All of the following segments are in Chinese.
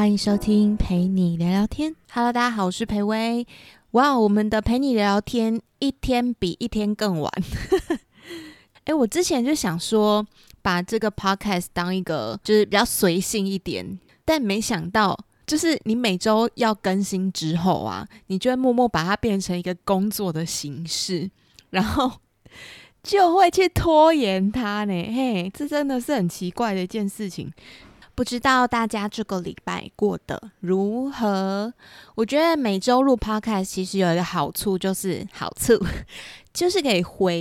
欢迎收听陪你聊聊天。Hello，大家好，我是裴薇。哇，我们的陪你聊聊天一天比一天更晚。哎，我之前就想说把这个 podcast 当一个就是比较随性一点，但没想到就是你每周要更新之后啊，你就会默默把它变成一个工作的形式，然后就会去拖延它呢。嘿，这真的是很奇怪的一件事情。不知道大家这个礼拜过得如何？我觉得每周录 podcast 其实有一个好处，就是好处 就是可以回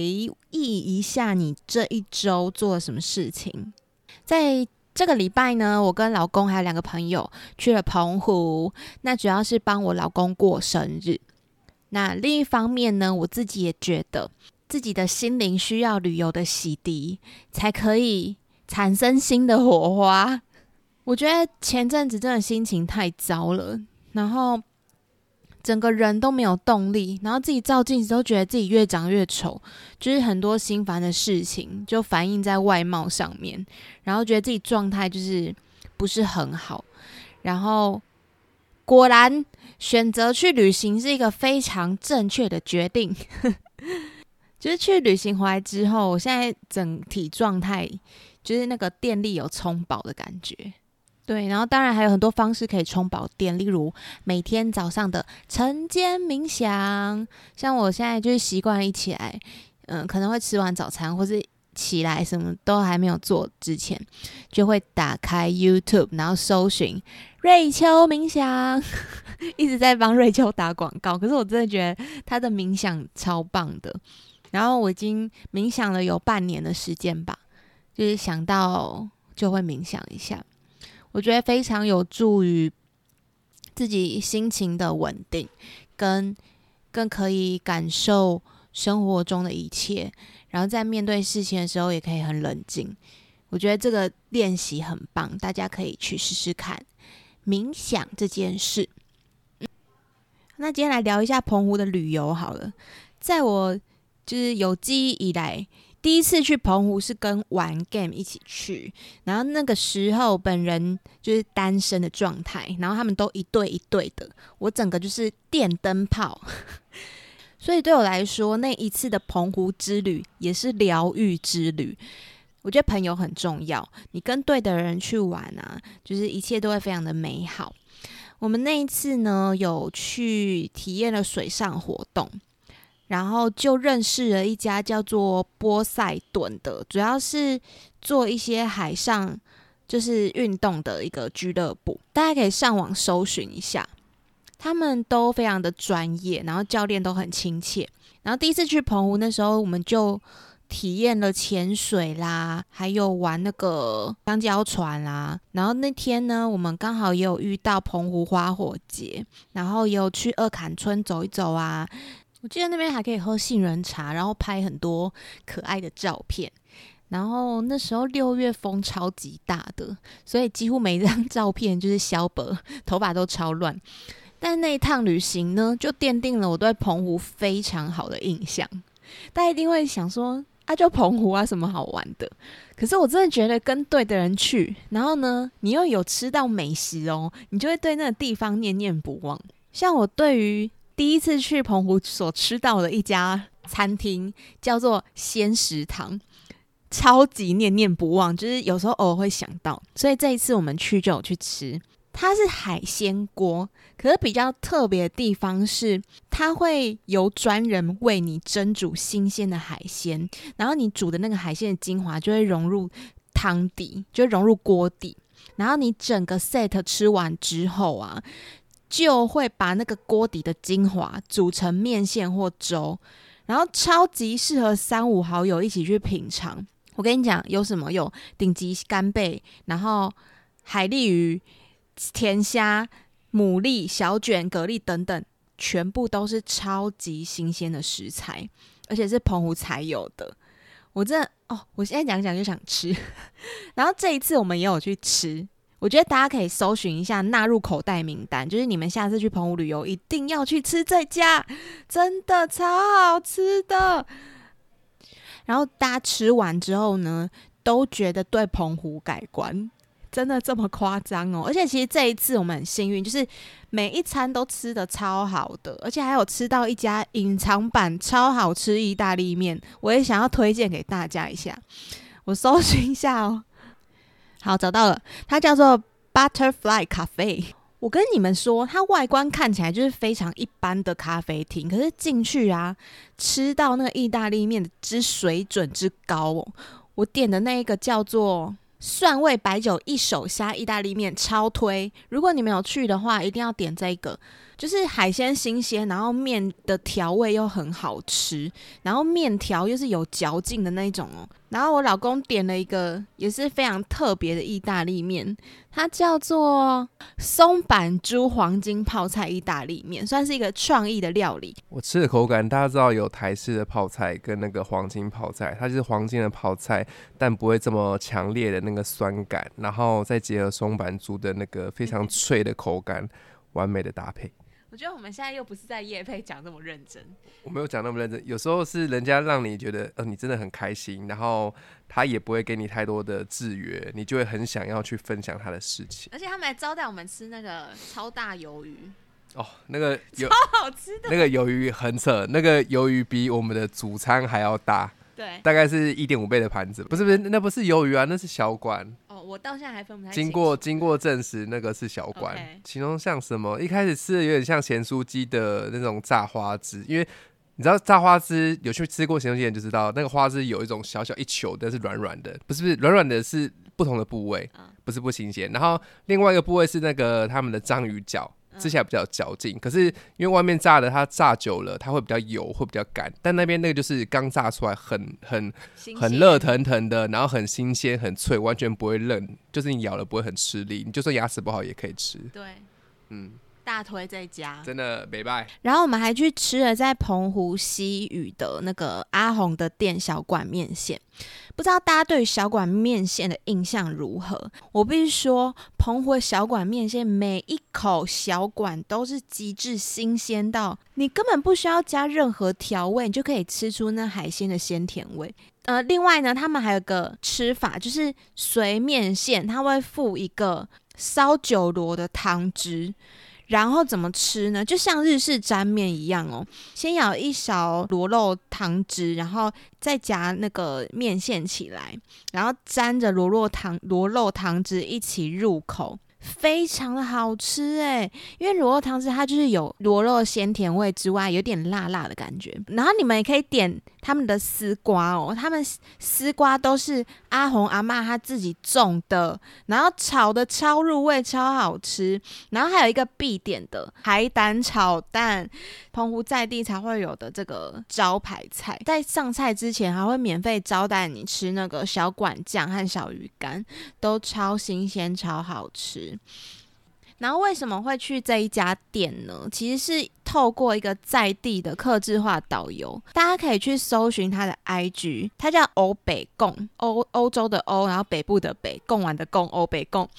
忆一下你这一周做了什么事情。在这个礼拜呢，我跟老公还有两个朋友去了澎湖，那主要是帮我老公过生日。那另一方面呢，我自己也觉得自己的心灵需要旅游的洗涤，才可以产生新的火花。我觉得前阵子真的心情太糟了，然后整个人都没有动力，然后自己照镜子都觉得自己越长越丑，就是很多心烦的事情就反映在外貌上面，然后觉得自己状态就是不是很好，然后果然选择去旅行是一个非常正确的决定，就是去旅行回来之后，我现在整体状态就是那个电力有充饱的感觉。对，然后当然还有很多方式可以充饱电，例如每天早上的晨间冥想。像我现在就是习惯一起来，嗯，可能会吃完早餐或是起来什么都还没有做之前，就会打开 YouTube，然后搜寻瑞秋冥想，一直在帮瑞秋打广告。可是我真的觉得他的冥想超棒的。然后我已经冥想了有半年的时间吧，就是想到就会冥想一下。我觉得非常有助于自己心情的稳定，跟更可以感受生活中的一切，然后在面对事情的时候也可以很冷静。我觉得这个练习很棒，大家可以去试试看冥想这件事。那今天来聊一下澎湖的旅游好了，在我就是有记忆以来。第一次去澎湖是跟玩 game 一起去，然后那个时候本人就是单身的状态，然后他们都一对一对的，我整个就是电灯泡，所以对我来说那一次的澎湖之旅也是疗愈之旅。我觉得朋友很重要，你跟对的人去玩啊，就是一切都会非常的美好。我们那一次呢，有去体验了水上活动。然后就认识了一家叫做波塞顿的，主要是做一些海上就是运动的一个俱乐部，大家可以上网搜寻一下，他们都非常的专业，然后教练都很亲切。然后第一次去澎湖那时候，我们就体验了潜水啦，还有玩那个香蕉船啦。然后那天呢，我们刚好也有遇到澎湖花火节，然后也有去二坎村走一走啊。我记得那边还可以喝杏仁茶，然后拍很多可爱的照片。然后那时候六月风超级大的，所以几乎每一张 照片就是小本，头发都超乱。但那一趟旅行呢，就奠定了我对澎湖非常好的印象。大家一定会想说，啊，就澎湖啊，什么好玩的？可是我真的觉得跟对的人去，然后呢，你又有吃到美食哦，你就会对那个地方念念不忘。像我对于第一次去澎湖所吃到的一家餐厅叫做鲜食堂，超级念念不忘，就是有时候偶尔会想到，所以这一次我们去就有去吃。它是海鲜锅，可是比较特别的地方是，它会由专人为你蒸煮新鲜的海鲜，然后你煮的那个海鲜的精华就会融入汤底，就融入锅底，然后你整个 set 吃完之后啊。就会把那个锅底的精华煮成面线或粥，然后超级适合三五好友一起去品尝。我跟你讲，有什么？有顶级干贝，然后海蛎鱼、甜虾、牡蛎、小卷、蛤蜊等等，全部都是超级新鲜的食材，而且是澎湖才有的。我真的哦，我现在讲讲就想吃。然后这一次我们也有去吃。我觉得大家可以搜寻一下，纳入口袋名单，就是你们下次去澎湖旅游一定要去吃这家，真的超好吃的。然后大家吃完之后呢，都觉得对澎湖改观，真的这么夸张哦！而且其实这一次我们很幸运，就是每一餐都吃的超好的，而且还有吃到一家隐藏版超好吃意大利面，我也想要推荐给大家一下。我搜寻一下哦，好找到了，它叫做 Butterfly Cafe。我跟你们说，它外观看起来就是非常一般的咖啡厅，可是进去啊，吃到那个意大利面之水准之高哦！我点的那一个叫做。蒜味白酒一手虾意大利面超推，如果你们有去的话，一定要点这个。就是海鲜新鲜，然后面的调味又很好吃，然后面条又是有嚼劲的那一种哦。然后我老公点了一个也是非常特别的意大利面，它叫做松板猪黄金泡菜意大利面，算是一个创意的料理。我吃的口感，大家知道有台式的泡菜跟那个黄金泡菜，它就是黄金的泡菜，但不会这么强烈的那个酸感，然后再结合松板猪的那个非常脆的口感，完美的搭配。我觉得我们现在又不是在夜配讲那么认真，我没有讲那么认真。有时候是人家让你觉得，呃，你真的很开心，然后他也不会给你太多的制约，你就会很想要去分享他的事情。而且他们还招待我们吃那个超大鱿鱼，哦，那个超好吃的，那个鱿鱼很扯，那个鱿鱼比我们的主餐还要大，对，大概是一点五倍的盘子，不是不是，那不是鱿鱼啊，那是小管。我到现在还分不太清。经过经过证实，那个是小馆，其中像什么？一开始吃的有点像咸酥鸡的那种炸花枝，因为你知道炸花枝有去吃过咸酥鸡，就知道那个花枝有一种小小一球，但是软软的，不是不是软软的，是不同的部位，不是不新鲜。然后另外一个部位是那个他们的章鱼脚。吃起来比较嚼劲，可是因为外面炸的，它炸久了，它会比较油，会比较干。但那边那个就是刚炸出来，很很很热腾腾的，然后很新鲜、很脆，完全不会嫩，就是你咬了不会很吃力，你就算牙齿不好也可以吃。对，嗯。大推在家，真的没败。然后我们还去吃了在澎湖西屿的那个阿红的店小馆面线，不知道大家对小馆面线的印象如何？我必须说，澎湖的小馆面线每一口小馆都是极致新鲜到你根本不需要加任何调味，你就可以吃出那海鲜的鲜甜味。呃，另外呢，他们还有个吃法，就是随面线，它会附一个烧酒螺的汤汁。然后怎么吃呢？就像日式沾面一样哦，先舀一勺螺肉汤汁，然后再夹那个面线起来，然后沾着螺肉汤螺肉汤汁一起入口。非常的好吃哎，因为螺肉汤汁它就是有螺肉鲜甜味之外，有点辣辣的感觉。然后你们也可以点他们的丝瓜哦，他们丝瓜都是阿红阿妈她自己种的，然后炒的超入味，超好吃。然后还有一个必点的海胆炒蛋，澎湖在地才会有的这个招牌菜，在上菜之前还会免费招待你吃那个小管酱和小鱼干，都超新鲜，超好吃。然后为什么会去这一家店呢？其实是透过一个在地的客制化导游，大家可以去搜寻他的 IG，他叫欧北贡，欧欧洲的欧，然后北部的北，贡丸的贡，欧北贡。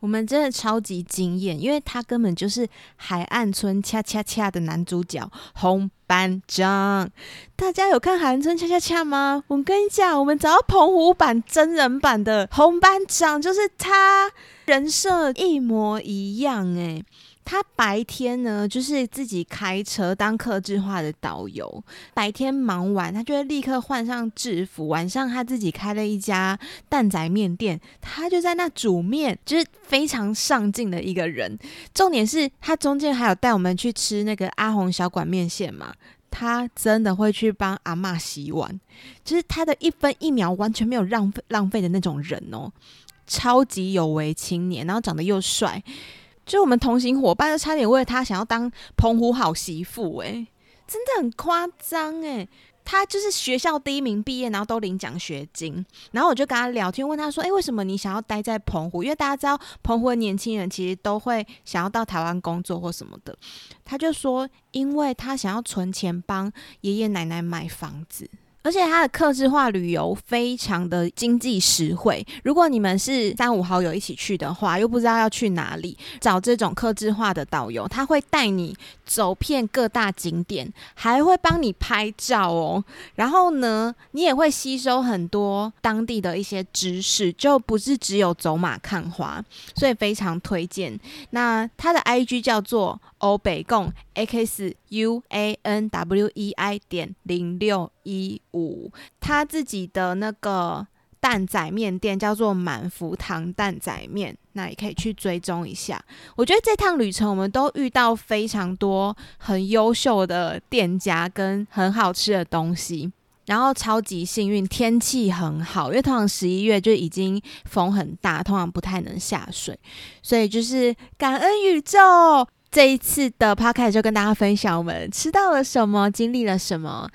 我们真的超级惊艳，因为他根本就是海岸村恰恰恰的男主角红班长。大家有看海岸村恰恰恰吗？我跟你讲，我们找到澎湖版真人版的红班长，就是他，人设一模一样哎。他白天呢，就是自己开车当客制化的导游。白天忙完，他就会立刻换上制服。晚上他自己开了一家蛋仔面店，他就在那煮面，就是非常上进的一个人。重点是他中间还有带我们去吃那个阿红小馆面线嘛，他真的会去帮阿妈洗碗，就是他的一分一秒完全没有浪费浪费的那种人哦，超级有为青年，然后长得又帅。就我们同行伙伴都差点为了他想要当澎湖好媳妇哎，真的很夸张哎！他就是学校第一名毕业，然后都领奖学金。然后我就跟他聊天，问他说：“哎，为什么你想要待在澎湖？因为大家知道澎湖的年轻人其实都会想要到台湾工作或什么的。”他就说：“因为他想要存钱帮爷爷奶奶买房子。”而且它的客制化旅游非常的经济实惠。如果你们是三五好友一起去的话，又不知道要去哪里，找这种客制化的导游，他会带你走遍各大景点，还会帮你拍照哦。然后呢，你也会吸收很多当地的一些知识，就不是只有走马看花，所以非常推荐。那他的 IG 叫做欧北贡 X U A N W E I 点零六一五，他自己的那个蛋仔面店叫做满福堂蛋仔面，那也可以去追踪一下。我觉得这趟旅程我们都遇到非常多很优秀的店家跟很好吃的东西。然后超级幸运，天气很好，因为通常十一月就已经风很大，通常不太能下水，所以就是感恩宇宙。这一次的 podcast 就跟大家分享我们吃到了什么，经历了什么。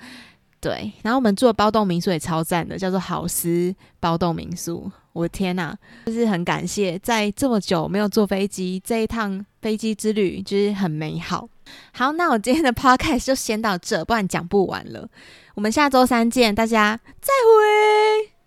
对，然后我们住的包栋民宿也超赞的，叫做好思包栋民宿。我的天呐，就是很感谢，在这么久没有坐飞机，这一趟飞机之旅就是很美好。好，那我今天的 podcast 就先到这，不然讲不完了。我们下周三见，大家再会。